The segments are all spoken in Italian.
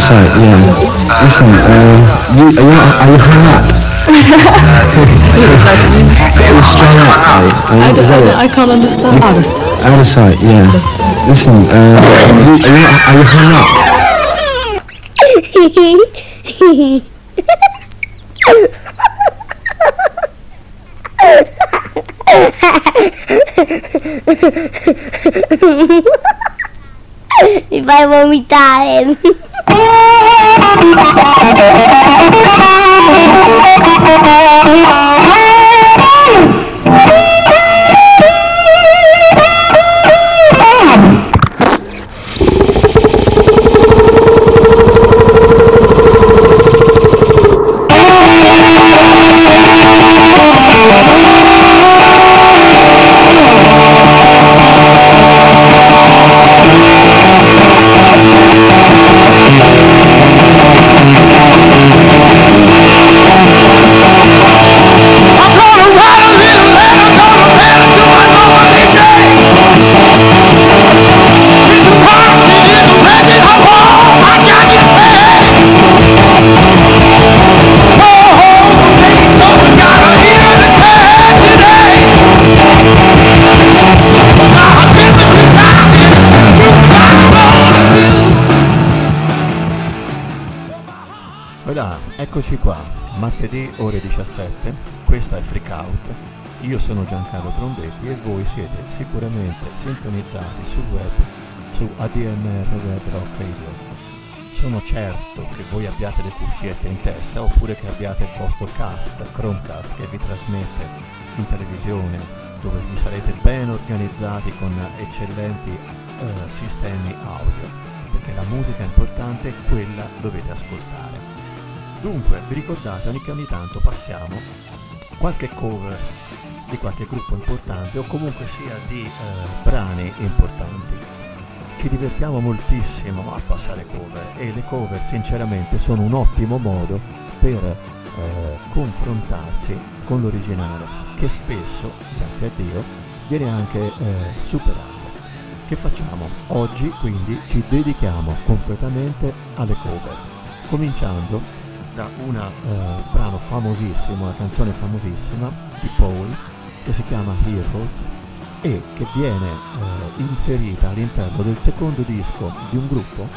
of sight, yeah. Listen, uh, you, are, you, are you hung up? You're strung up, are you? Are you- is that it? I can't understand. Out of Out of sight, yeah. Listen, uh, you, are, you, are you hung up? Mi fai vomitare. Oh, eccoci qua, martedì ore 17, questa è Freak Out, io sono Giancarlo Trondetti e voi siete sicuramente sintonizzati sul web su ADMR Web Rock Radio. Sono certo che voi abbiate le cuffiette in testa oppure che abbiate il vostro cast, Chromecast, che vi trasmette in televisione, dove vi sarete ben organizzati con eccellenti eh, sistemi audio, perché la musica importante è quella dovete ascoltare. Dunque, vi ricordate, ogni, ogni tanto passiamo qualche cover di qualche gruppo importante o comunque sia di eh, brani importanti. Ci divertiamo moltissimo a passare cover e le cover sinceramente sono un ottimo modo per eh, confrontarsi con l'originale che spesso, grazie a Dio, viene anche eh, superato. Che facciamo? Oggi quindi ci dedichiamo completamente alle cover, cominciando da un brano famosissimo, una canzone famosissima di Bowie che si chiama Heroes e che viene eh, inserita all'interno del secondo disco di un gruppo,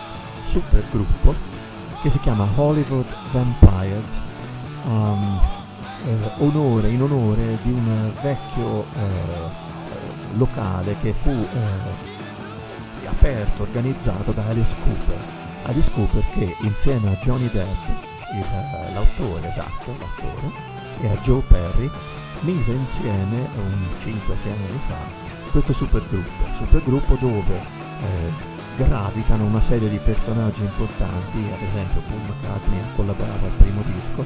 super gruppo, che si chiama Hollywood Vampires, um, eh, onore, in onore di un vecchio eh, locale che fu eh, aperto, organizzato da Alice Cooper. Alice Cooper che insieme a Johnny Depp, il- l'autore esatto, l'attore, e a Joe Perry mise insieme un 5-6 anni fa questo supergruppo, supergruppo dove eh, gravitano una serie di personaggi importanti, ad esempio Paul McCartney ha collaborato al primo disco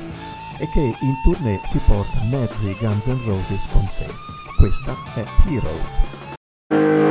e che in tournée si porta mezzi Guns N' Roses con sé. Questa è Heroes.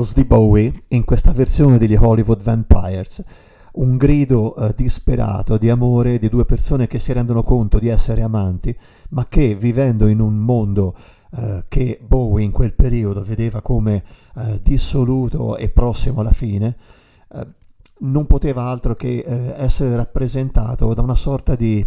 Heroes di Bowie in questa versione degli Hollywood Vampires. Un grido eh, disperato di amore di due persone che si rendono conto di essere amanti, ma che vivendo in un mondo eh, che Bowie in quel periodo vedeva come eh, dissoluto e prossimo alla fine, eh, non poteva altro che eh, essere rappresentato da una sorta di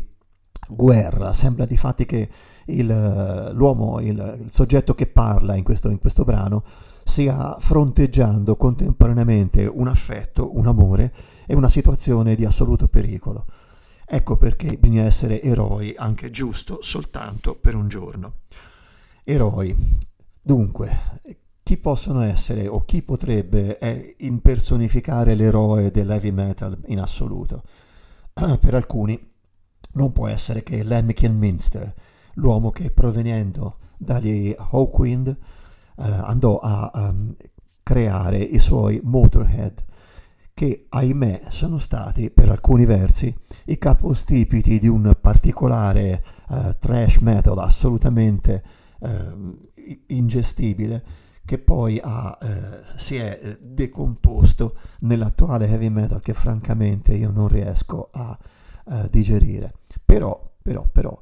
guerra. Sembra di fatti che il, l'uomo, il, il, soggetto che parla in questo, in questo brano, stia fronteggiando contemporaneamente un affetto, un amore e una situazione di assoluto pericolo. Ecco perché bisogna essere eroi, anche giusto, soltanto per un giorno. Eroi. Dunque, chi possono essere o chi potrebbe eh, impersonificare l'eroe dell'heavy metal in assoluto? per alcuni non può essere che Lemmy Kilminster, l'uomo che provenendo dagli Hawkwind eh, andò a um, creare i suoi Motorhead, che ahimè sono stati per alcuni versi i capostipiti di un particolare uh, trash metal assolutamente uh, ingestibile che poi ha, eh, si è decomposto nell'attuale heavy metal che francamente io non riesco a uh, digerire. Però, però, però,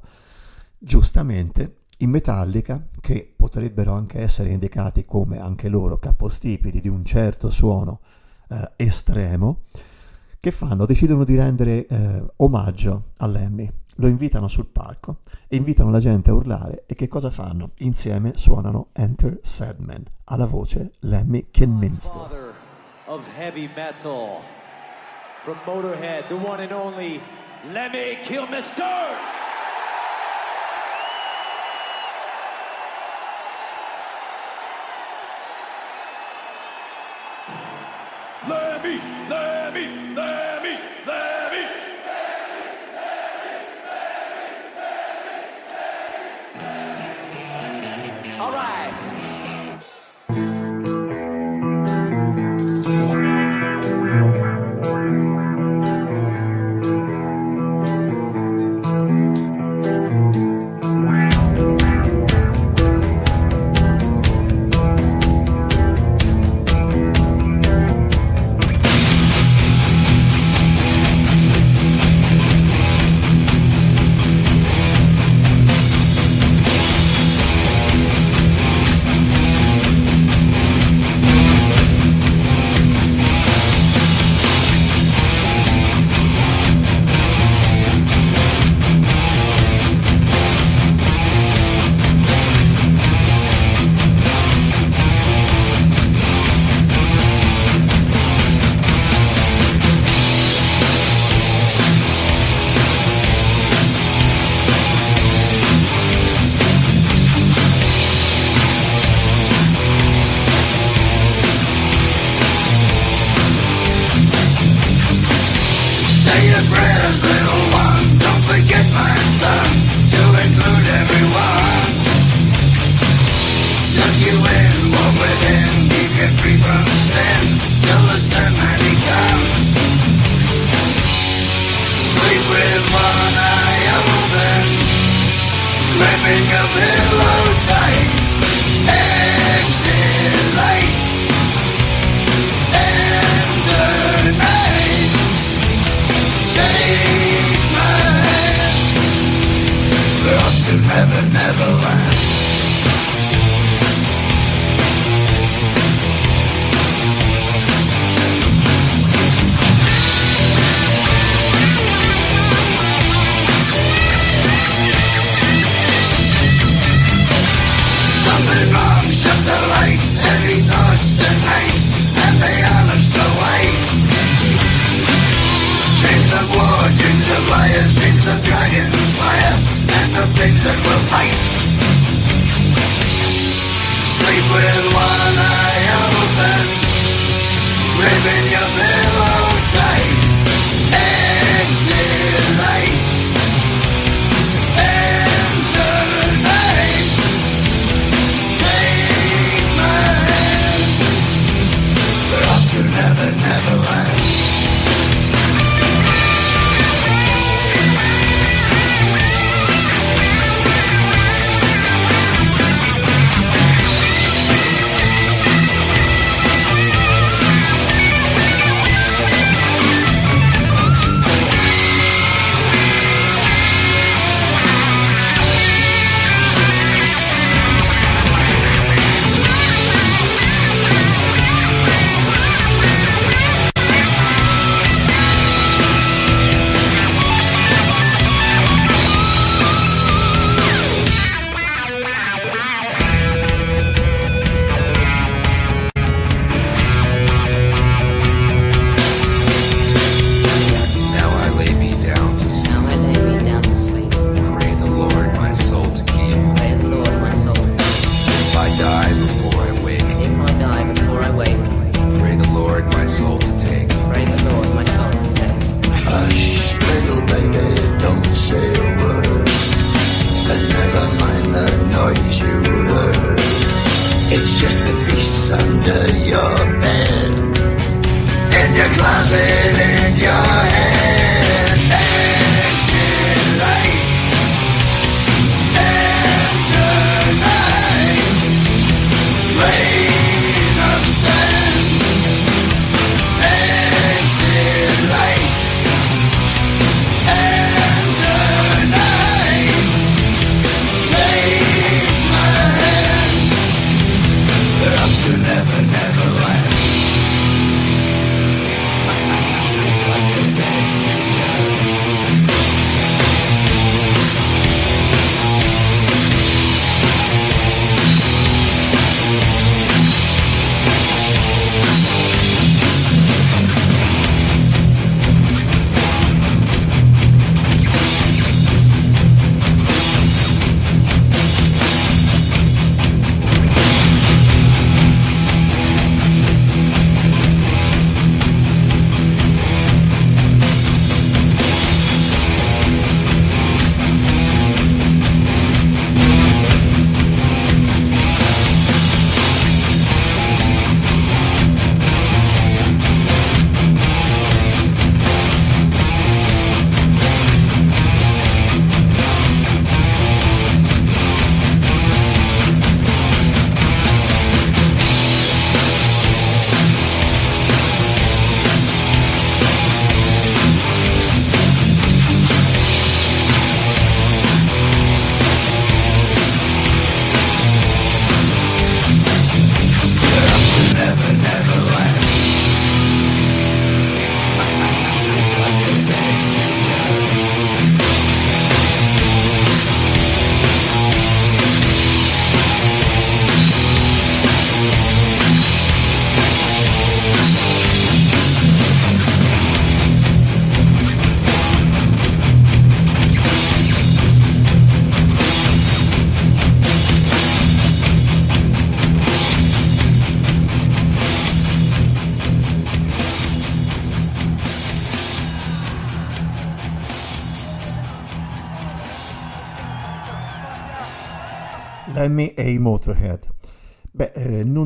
giustamente in Metallica, che potrebbero anche essere indicati come anche loro capostipiti di un certo suono uh, estremo, che fanno? Decidono di rendere uh, omaggio a Lemmy. Lo invitano sul palco invitano la gente a urlare e che cosa fanno? Insieme suonano Enter Sadman, alla voce Lemmy Kilminster. Of heavy metal from Motorhead, the one and only Let me kill Mr.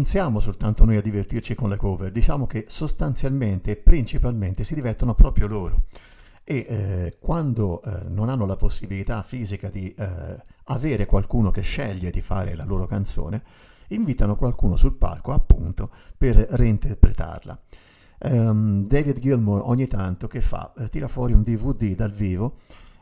siamo soltanto noi a divertirci con le cover, diciamo che sostanzialmente e principalmente si divertono proprio loro. E eh, quando eh, non hanno la possibilità fisica di eh, avere qualcuno che sceglie di fare la loro canzone, invitano qualcuno sul palco appunto per reinterpretarla. Um, David Gilmour ogni tanto che fa? Eh, tira fuori un DVD dal vivo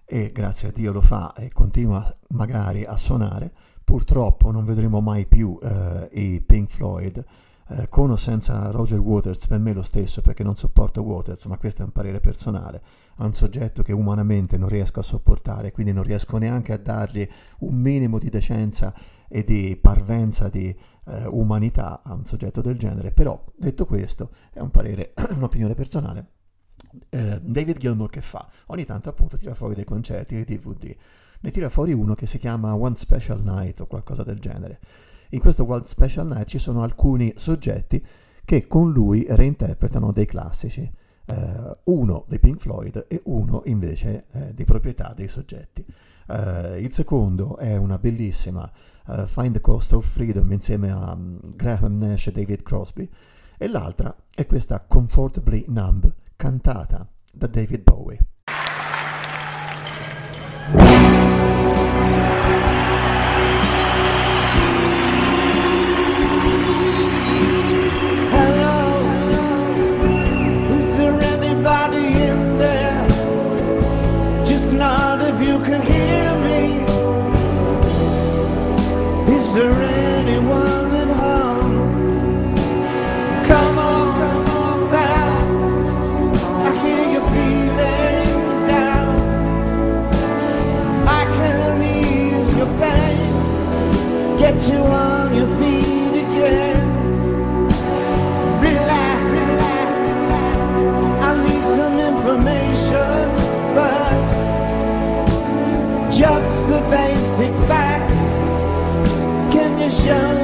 e grazie a Dio lo fa e continua magari a suonare. Purtroppo non vedremo mai più uh, i Pink Floyd. Uh, con o senza Roger Waters, per me lo stesso perché non sopporto Waters, ma questo è un parere personale. È un soggetto che umanamente non riesco a sopportare, quindi non riesco neanche a dargli un minimo di decenza e di parvenza di uh, umanità a un soggetto del genere. Però, detto questo, è un parere, un'opinione personale eh, David Gilmour che fa? Ogni tanto appunto tira fuori dei concerti, dei DVD. Ne tira fuori uno che si chiama One Special Night o qualcosa del genere. In questo One Special Night ci sono alcuni soggetti che con lui reinterpretano dei classici. Uh, uno dei Pink Floyd e uno invece uh, di proprietà dei soggetti. Uh, il secondo è una bellissima Find the Coast of Freedom insieme a um, Graham Nash e David Crosby e l'altra è questa Comfortably Numb cantata da David Bowie. 想。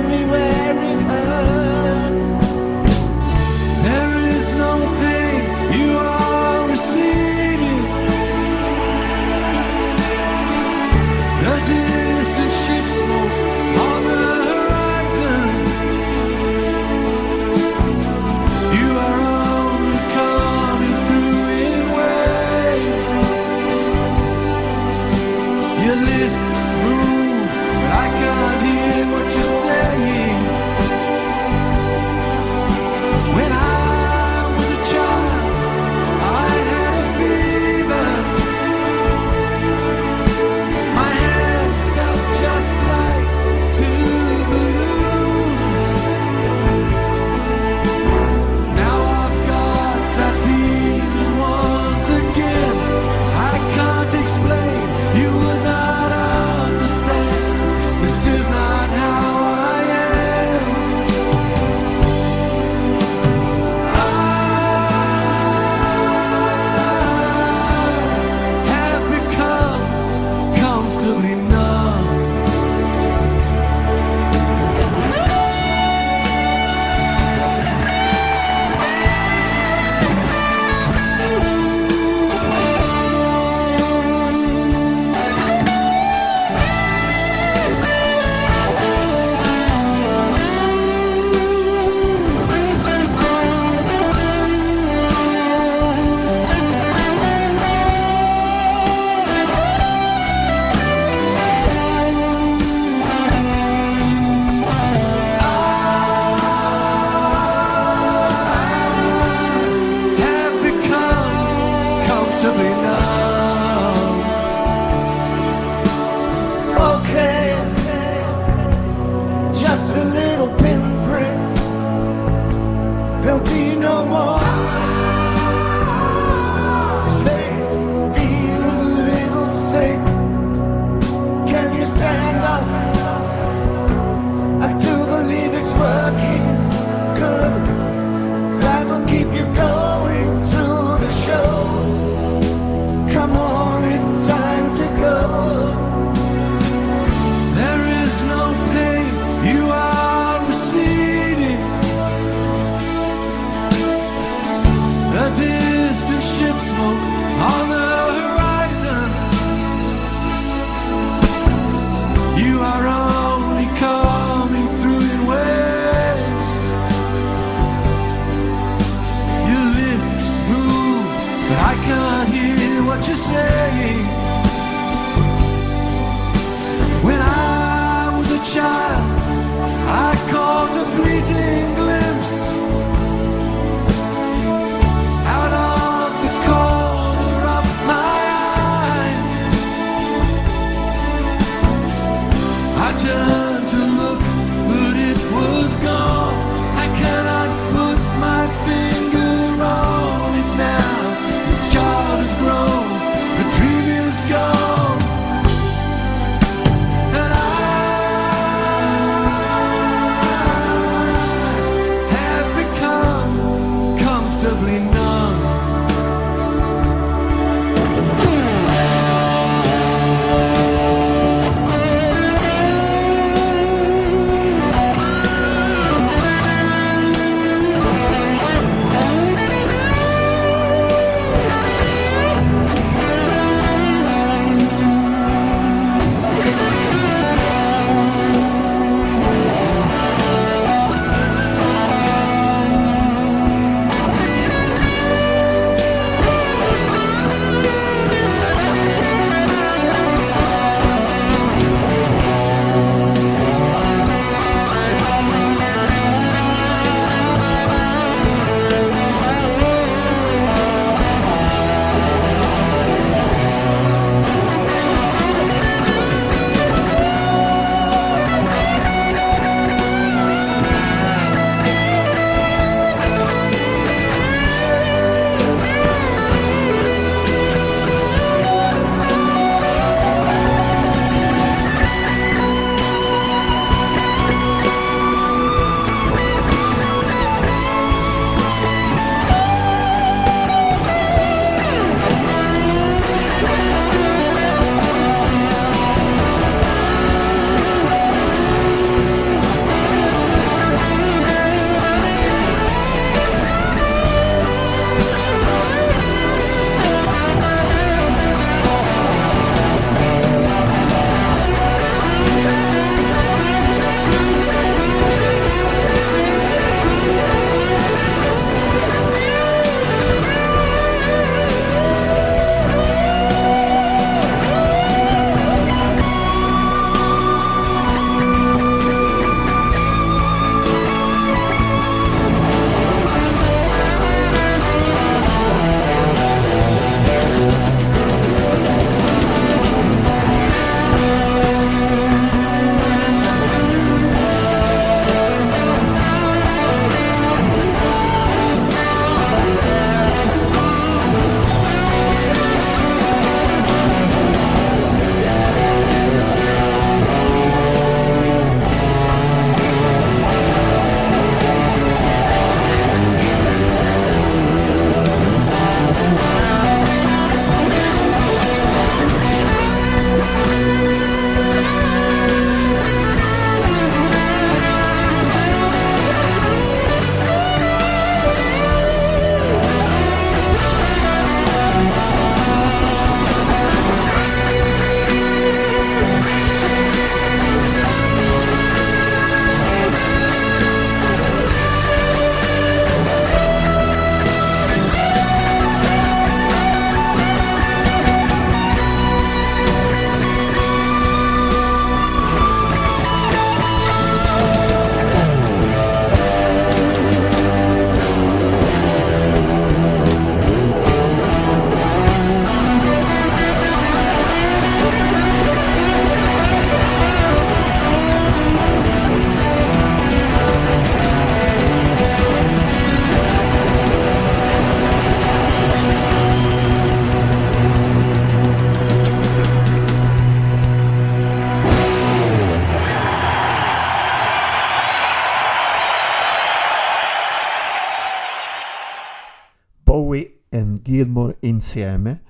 Keep you insieme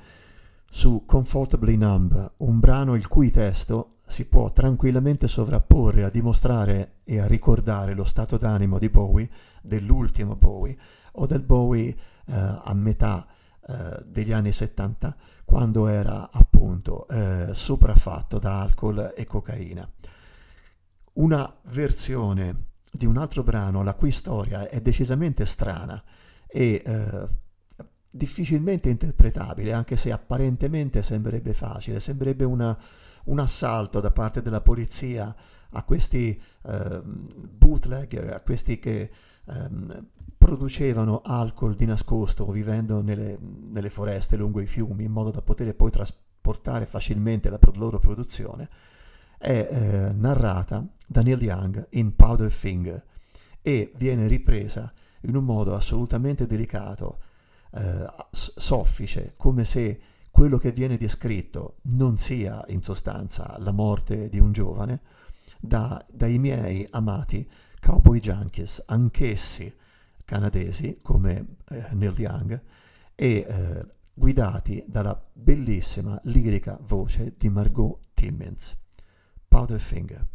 su Comfortably Numb, un brano il cui testo si può tranquillamente sovrapporre a dimostrare e a ricordare lo stato d'animo di Bowie, dell'ultimo Bowie, o del Bowie eh, a metà eh, degli anni 70, quando era appunto eh, sopraffatto da alcol e cocaina. Una versione di un altro brano, la cui storia è decisamente strana e eh, difficilmente interpretabile, anche se apparentemente sembrerebbe facile, sembrerebbe una, un assalto da parte della polizia a questi eh, bootlegger, a questi che ehm, producevano alcol di nascosto vivendo nelle, nelle, foreste lungo i fiumi in modo da poter poi trasportare facilmente la loro produzione, è eh, narrata da Neil Young in Powderfinger e viene ripresa in un modo assolutamente delicato, eh, soffice, come se quello che viene descritto non sia in sostanza la morte di un giovane, da, dai miei amati cowboy junkies, anch'essi canadesi come eh, Neil Young, e eh, guidati dalla bellissima lirica voce di Margot Timmins. Powderfinger.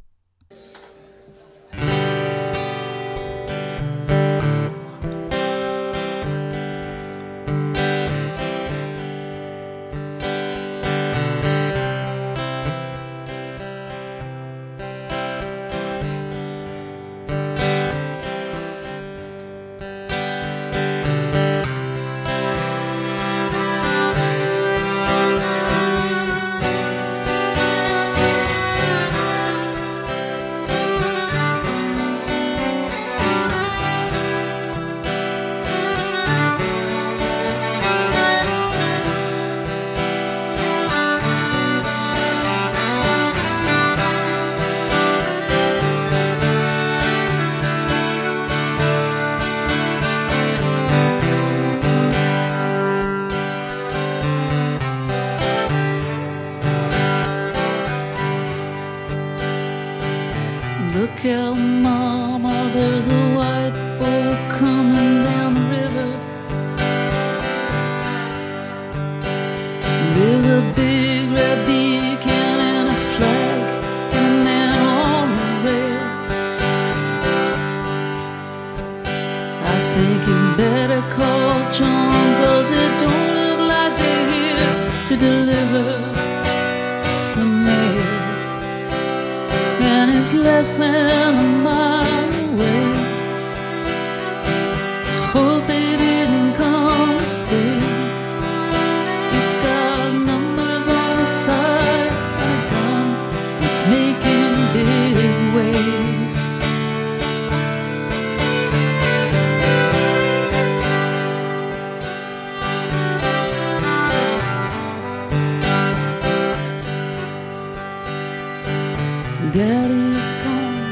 Daddy's gone.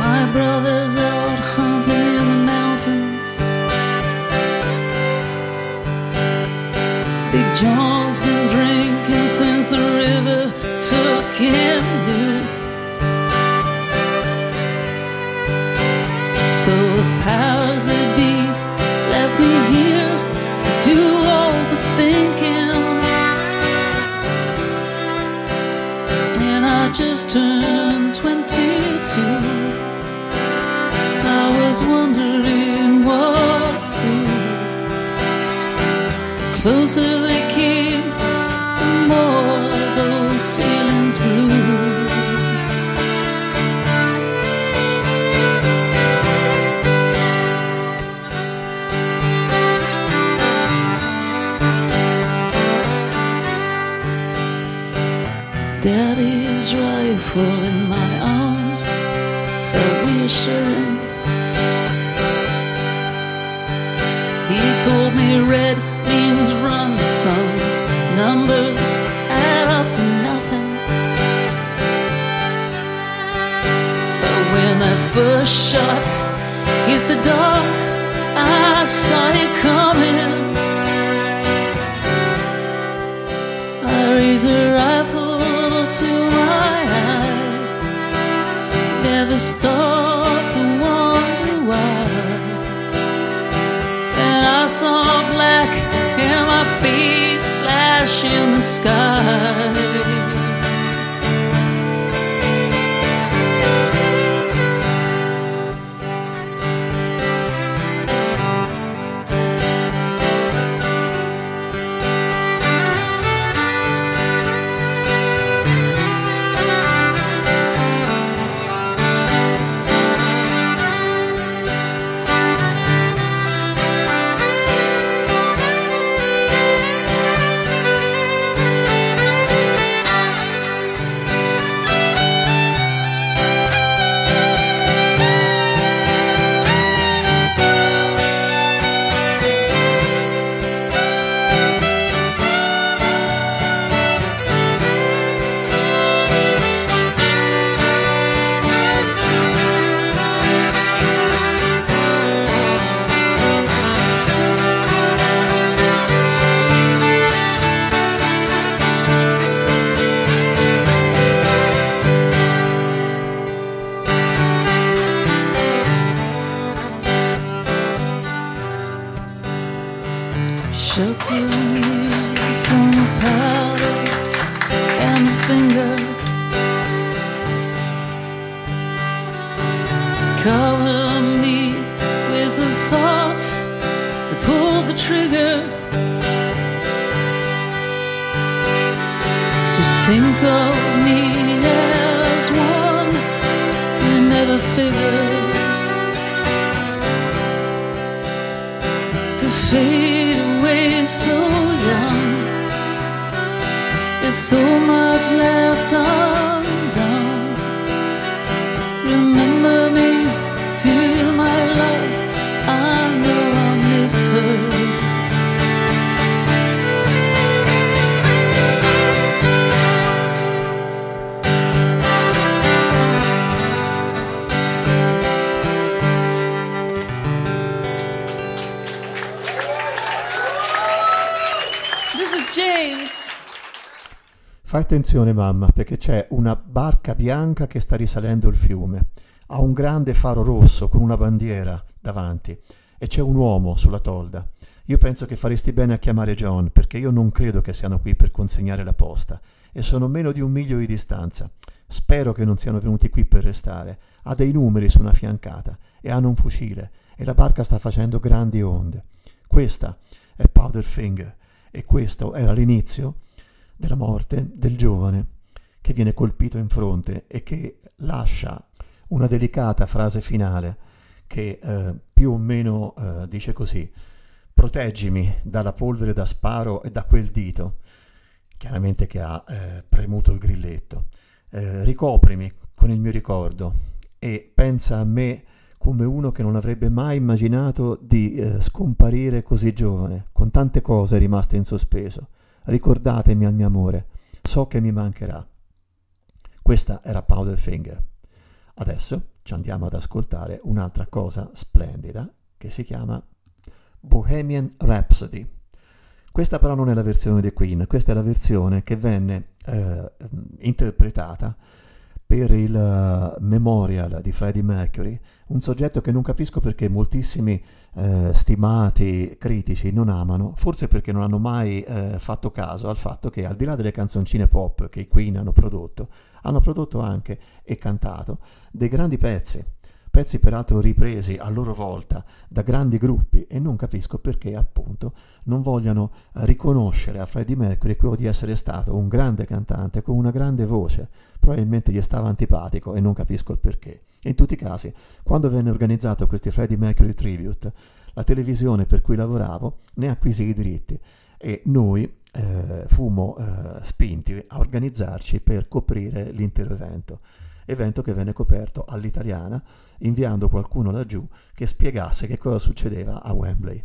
My brother's out hunting in the mountains. Big John's been drinking since the river took him loose. So the powers that be left me here to do all the thinking. and I just turned closer they came, the more those feelings grew. Daddy's rifle in my arms felt reassuring. He told me red first shot hit the dark, I saw it coming. I raise a rifle to my eye. Never stop to wonder why. And I saw black, and my face flash in the sky. Fai attenzione mamma perché c'è una barca bianca che sta risalendo il fiume. Ha un grande faro rosso con una bandiera davanti e c'è un uomo sulla tolda. Io penso che faresti bene a chiamare John perché io non credo che siano qui per consegnare la posta e sono meno di un miglio di distanza. Spero che non siano venuti qui per restare. Ha dei numeri su una fiancata e hanno un fucile e la barca sta facendo grandi onde. Questa è Powderfinger e questo era l'inizio della morte del giovane che viene colpito in fronte e che lascia una delicata frase finale che eh, più o meno eh, dice così proteggimi dalla polvere da sparo e da quel dito chiaramente che ha eh, premuto il grilletto Eh, ricoprimi con il mio ricordo e pensa a me come uno che non avrebbe mai immaginato di eh, scomparire così giovane, con tante cose rimaste in sospeso. Ricordatemi al mio amore, so che mi mancherà. Questa era Powderfinger. Adesso ci andiamo ad ascoltare un'altra cosa splendida che si chiama Bohemian Rhapsody. Questa però non è la versione di Queen, questa è la versione che venne eh, interpretata per il uh, memorial di Freddie Mercury, un soggetto che non capisco perché moltissimi eh, stimati critici non amano, forse perché non hanno mai eh, fatto caso al fatto che al di là delle canzoncine pop che i Queen hanno prodotto, hanno prodotto anche e cantato dei grandi pezzi, pezzi peraltro ripresi a loro volta da grandi gruppi e non capisco perché appunto non vogliano riconoscere a Freddie Mercury quello di essere stato un grande cantante con una grande voce, probabilmente gli stava antipatico e non capisco il perché. In tutti i casi, quando venne organizzato questi Freddie Mercury Tribute, la televisione per cui lavoravo ne acquisì i diritti e noi eh, fummo eh, spinti a organizzarci per coprire l'intero evento che venne coperto all'italiana, inviando qualcuno laggiù che spiegasse che cosa succedeva a Wembley.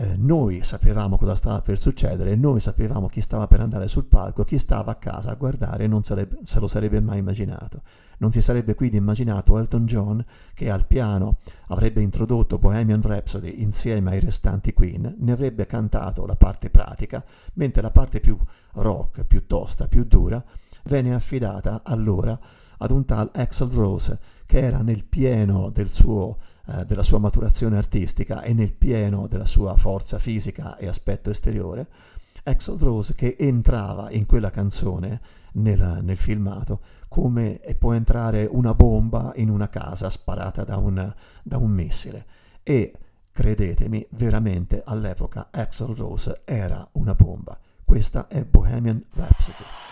Eh, noi sapevamo cosa stava per succedere, noi sapevamo chi stava per andare sul palco, chi stava a casa a guardare non sarebbe, se lo sarebbe mai immaginato. Non si sarebbe quindi immaginato Elton John che al piano avrebbe introdotto Bohemian Rhapsody insieme ai restanti Queen, ne avrebbe cantato la parte pratica, mentre la parte più rock, più tosta, più dura, venne affidata allora ad un tal Axel Rose che era nel pieno del suo, eh, della sua maturazione artistica e nel pieno della sua forza fisica e aspetto esteriore. Axel Rose che entrava in quella canzone nel, nel filmato come può entrare una bomba in una casa sparata da un, da un missile e credetemi veramente all'epoca Axel Rose era una bomba questa è Bohemian Rhapsody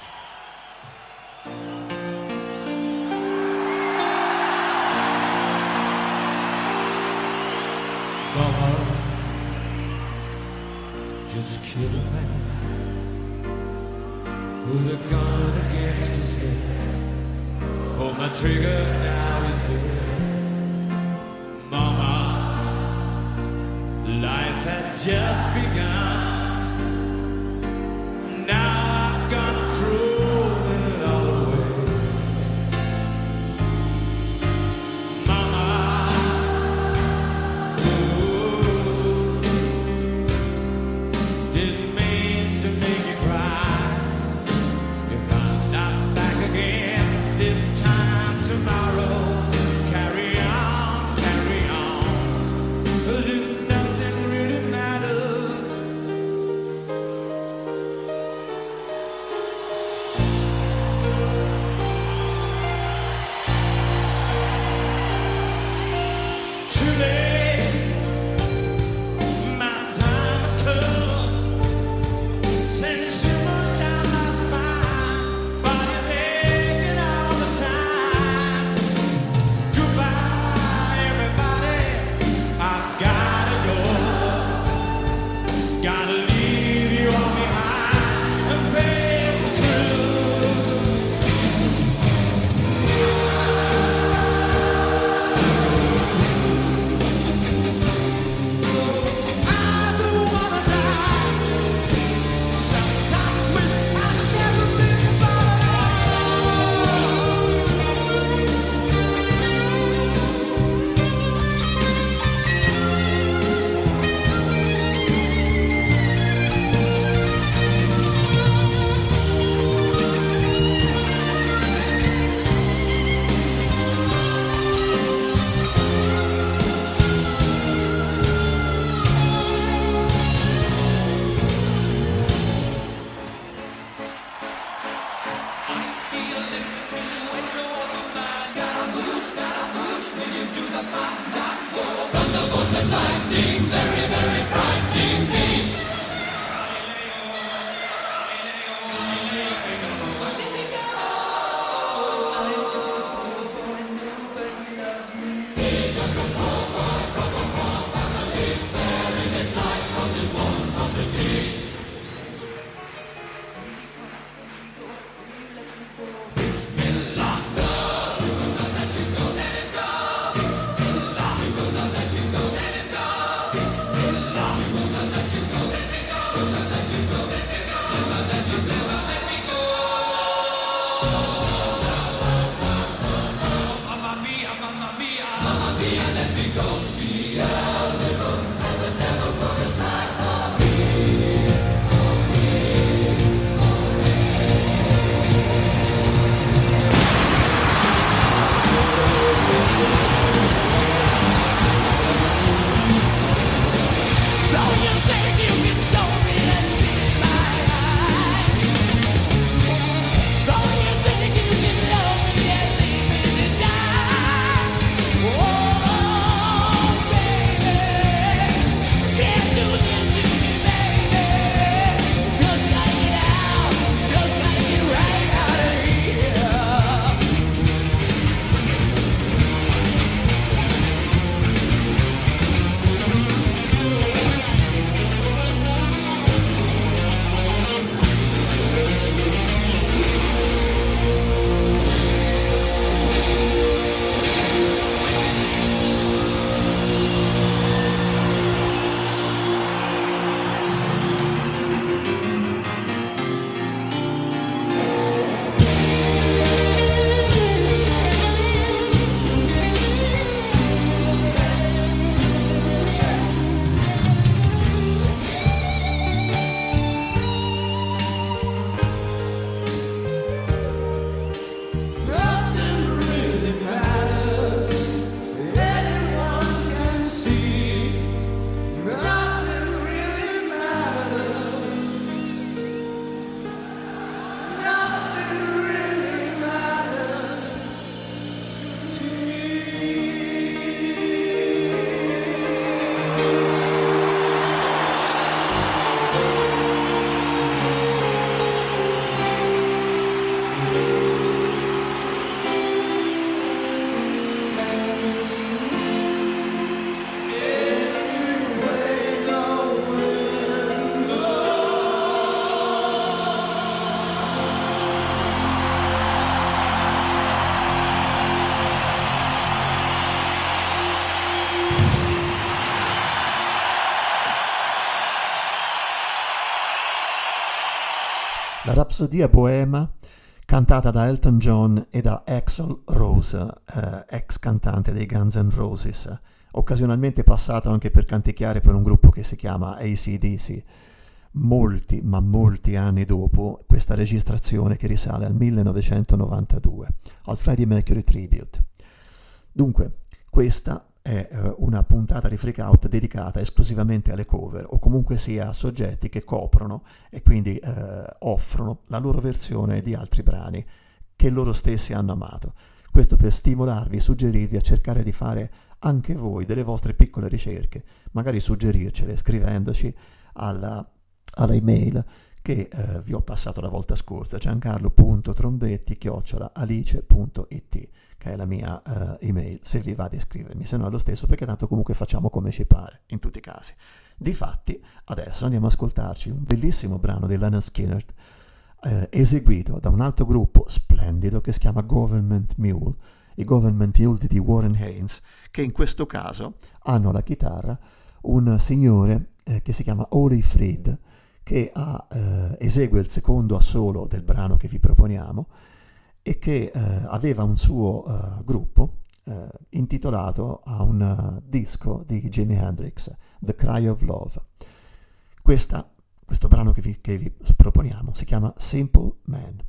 just killed a man. Put a gun against his head. Pulled my trigger, now he's dead. Mama, life had just begun. Now Rapsodia Boema cantata da Elton John e da Axel Rose, eh, ex cantante dei Guns N' Roses, occasionalmente passato anche per canticchiare per un gruppo che si chiama ACDC. Molti, ma molti anni dopo questa registrazione che risale al 1992, al Freddie Mercury Tribute. Dunque, questa è eh, una puntata di Freak Out dedicata esclusivamente alle cover o comunque sia a soggetti che coprono e quindi eh, offrono la loro versione di altri brani che loro stessi hanno amato. Questo per stimolarvi, suggerirvi a cercare di fare anche voi delle vostre piccole ricerche, magari suggerircele scrivendoci alla, alla email che eh, vi ho passato la volta scorsa, giancarlo.trombetti-alice.it che è la mia uh, email, se vi va di scrivermi, se no è lo stesso perché tanto comunque facciamo come ci pare, in tutti i casi. Difatti, adesso andiamo ad ascoltarci un bellissimo brano di Leonard Skinner eh, eseguito da un altro gruppo splendido che si chiama Government Mule, i Government Mule di Warren Haynes, che in questo caso hanno alla chitarra un signore eh, che si chiama Oli Fried, che ha, eh, esegue il secondo assolo del brano che vi proponiamo e che eh, aveva un suo uh, gruppo eh, intitolato a un disco di Jimi Hendrix, The Cry of Love. Questa, questo brano che vi, che vi proponiamo si chiama Simple Man.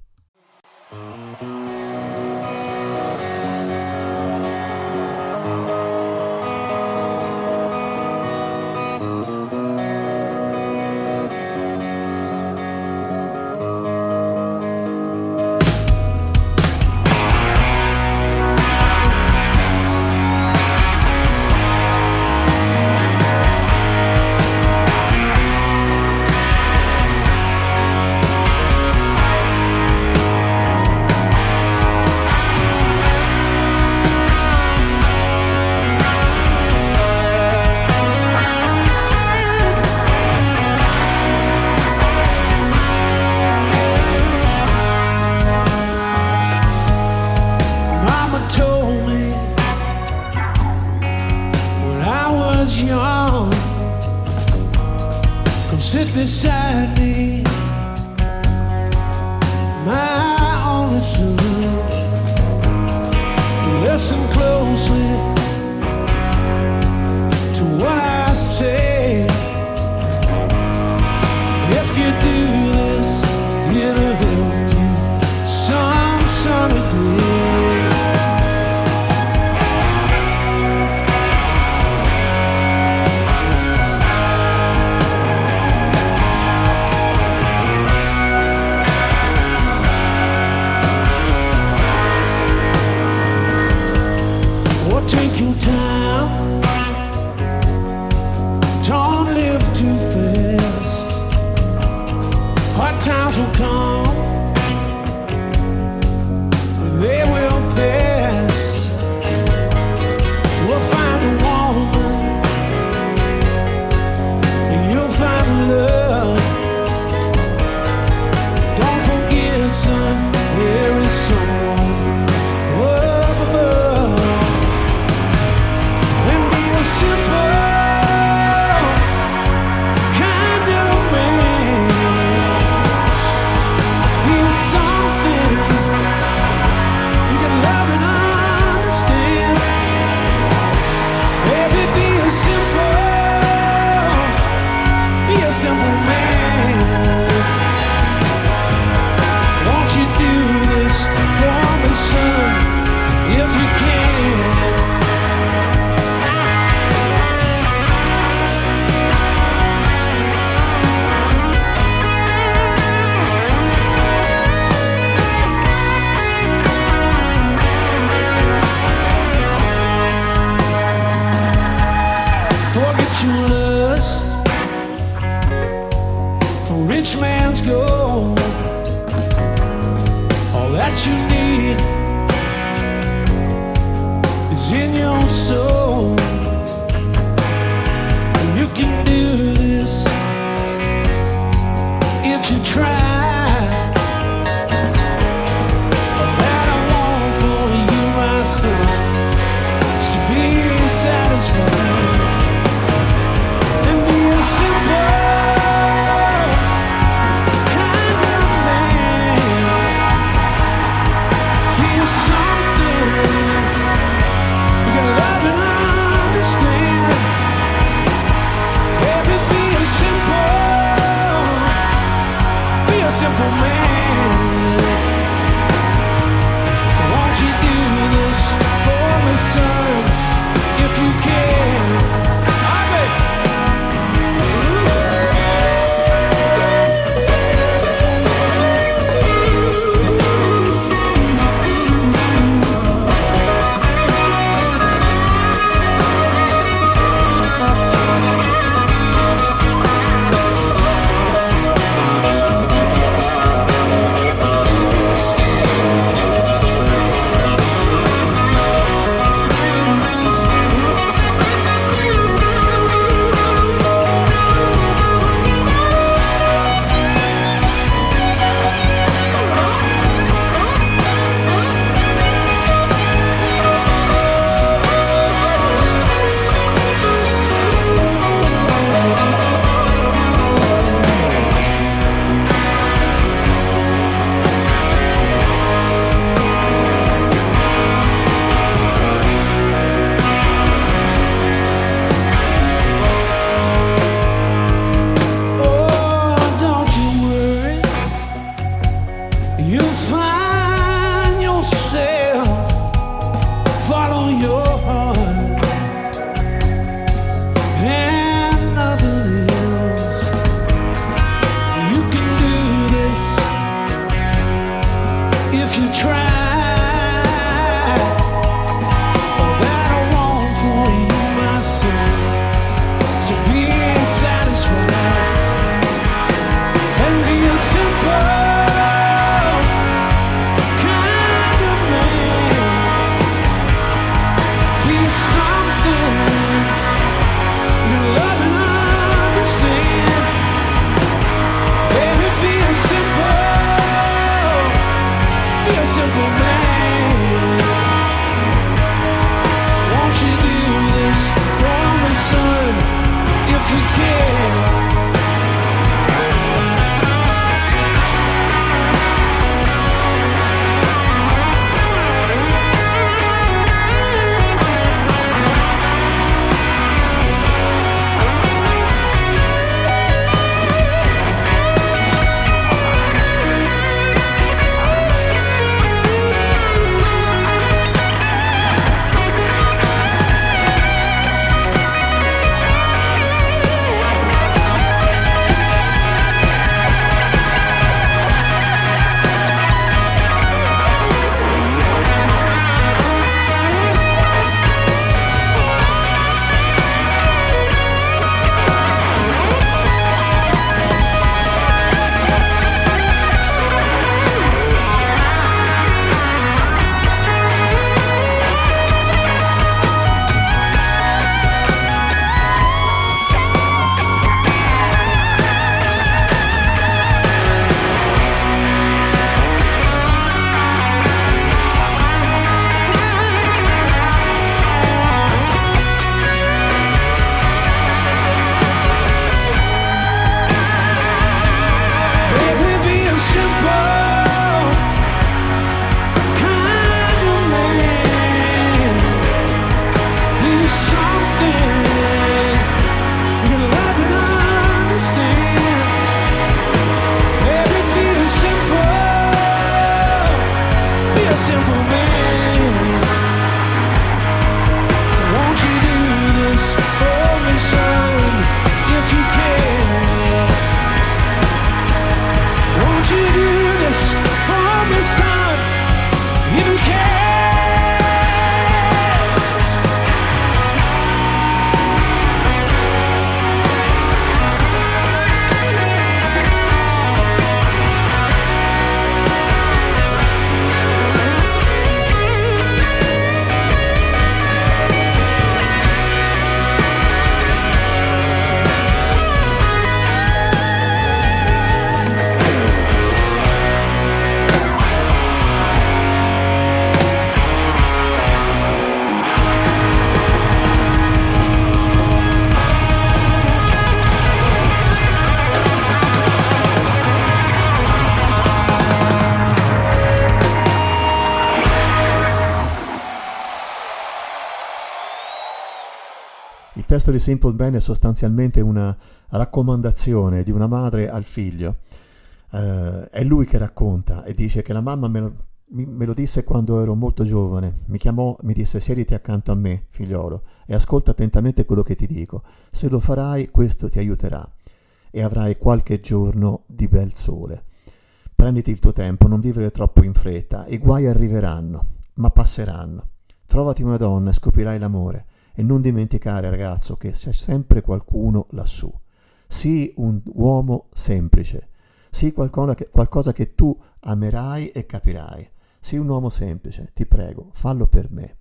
Come testo di Simple Man è sostanzialmente una raccomandazione di una madre al figlio. Eh, è lui che racconta e dice che la mamma me lo, me lo disse quando ero molto giovane. Mi chiamò, mi disse siediti accanto a me, figliolo, e ascolta attentamente quello che ti dico. Se lo farai, questo ti aiuterà e avrai qualche giorno di bel sole. Prenditi il tuo tempo, non vivere troppo in fretta, i guai arriveranno, ma passeranno. Trovati una donna e scoprirai l'amore. E non dimenticare, ragazzo, che c'è sempre qualcuno lassù. Sii un uomo semplice. Sii qualcosa che, qualcosa che tu amerai e capirai. Sii un uomo semplice, ti prego, fallo per me.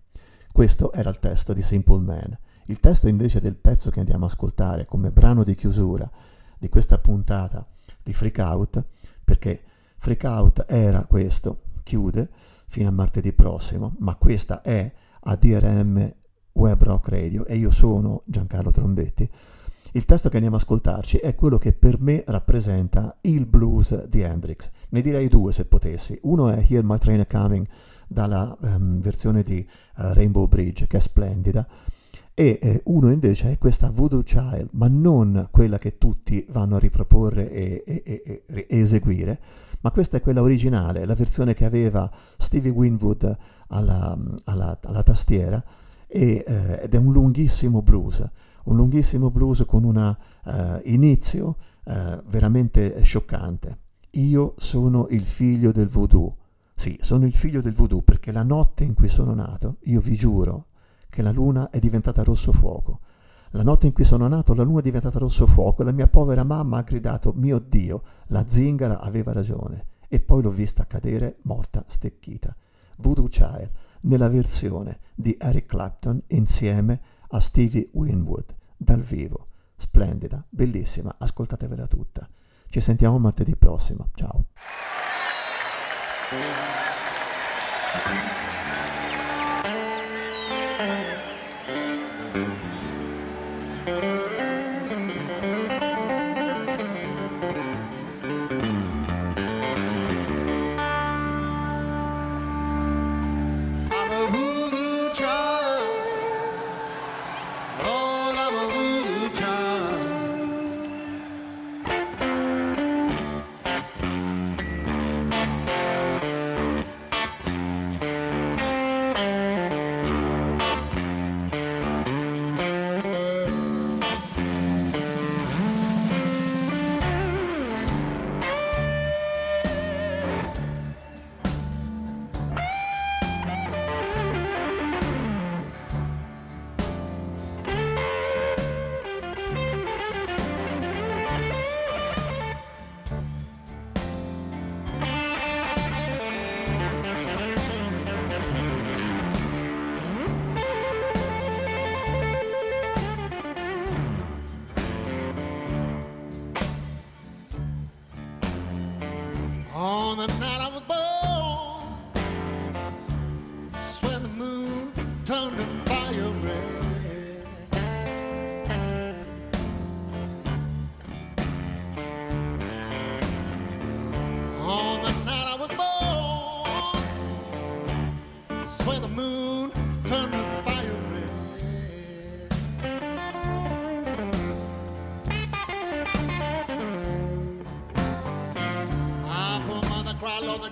Questo era il testo di Simple Man. Il testo invece del pezzo che andiamo a ascoltare come brano di chiusura di questa puntata di Freak Out, perché Freak Out era questo, chiude fino a martedì prossimo, ma questa è ADRM Web Rock Radio e io sono Giancarlo Trombetti. Il testo che andiamo a ascoltarci è quello che per me rappresenta il blues di Hendrix. Ne direi due se potessi. Uno è Hear My Train Coming dalla ehm, versione di eh, Rainbow Bridge, che è splendida, e eh, uno invece è questa Voodoo Child, ma non quella che tutti vanno a riproporre e- e- e- e eseguire, ma questa è quella originale, la versione che aveva Stevie Winwood alla, alla- alla tastiera e, eh, ed è un lunghissimo blues, un lunghissimo blues con un inizio eh, veramente scioccante. Io sono il figlio del voodoo. Sì, sono il figlio del voodoo perché la notte in cui sono nato, io vi giuro che la luna è diventata rosso fuoco. La notte in cui sono nato la luna è diventata rosso fuoco e la mia povera mamma ha gridato mio Dio, la zingara aveva ragione e poi l'ho vista cadere morta stecchita. Voodoo Child nella versione di Eric Clapton insieme a Stevie Winwood dal vivo. Splendida, bellissima, ascoltatevela tutta. Ci sentiamo martedì prossimo. Ciao. I'm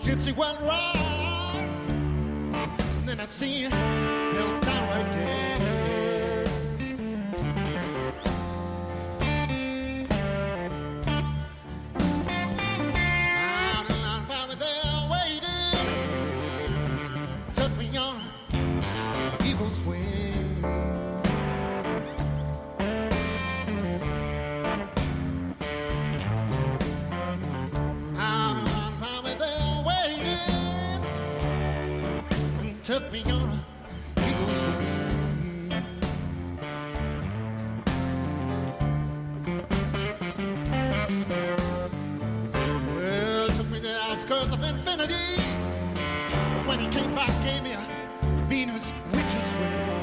gypsy went right. Of infinity. But when he came back, gave me a Venus witch's ring.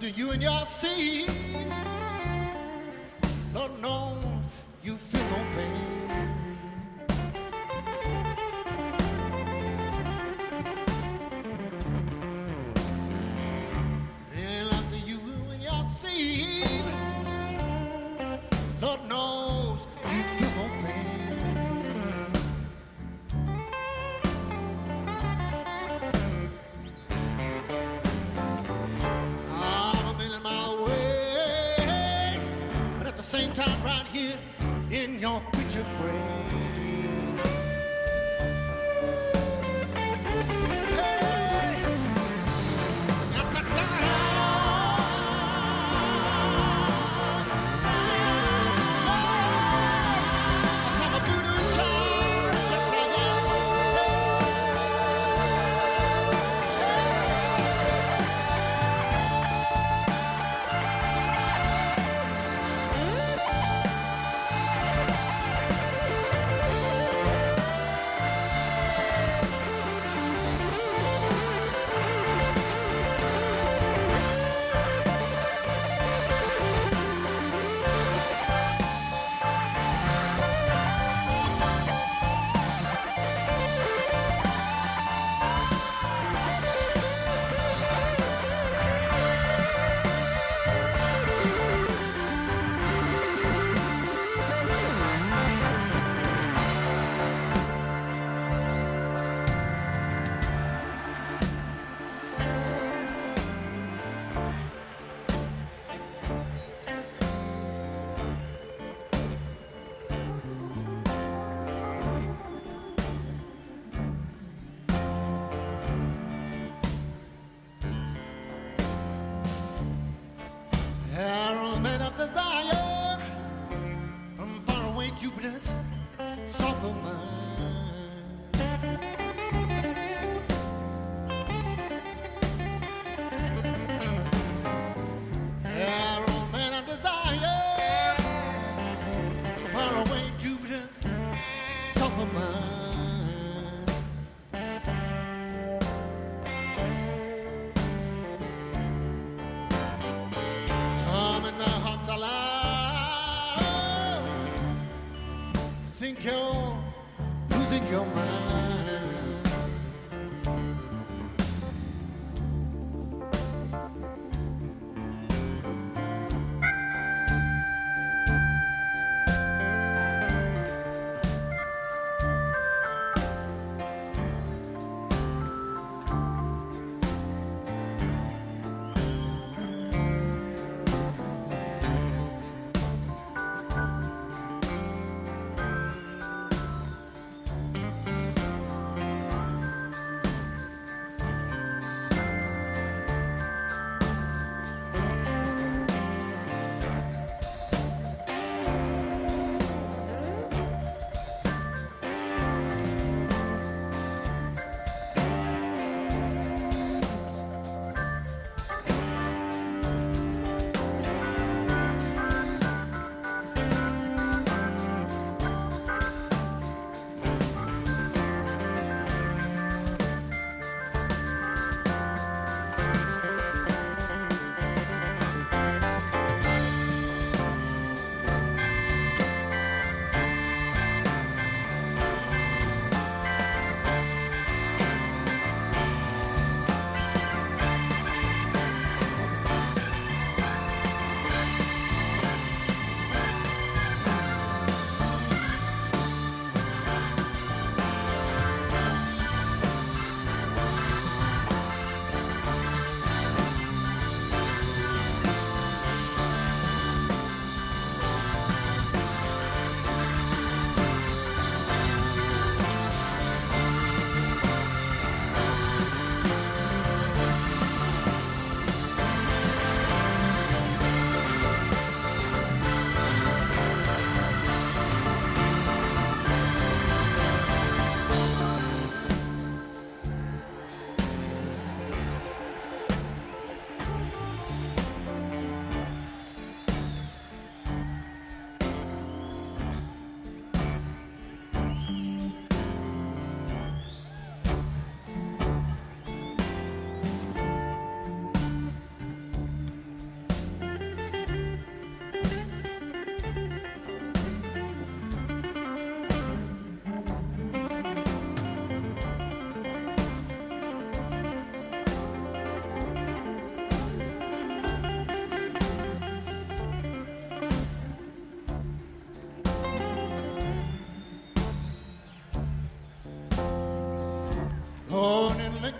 Ain't love to you and your seed. Your picture frame.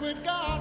liquid God.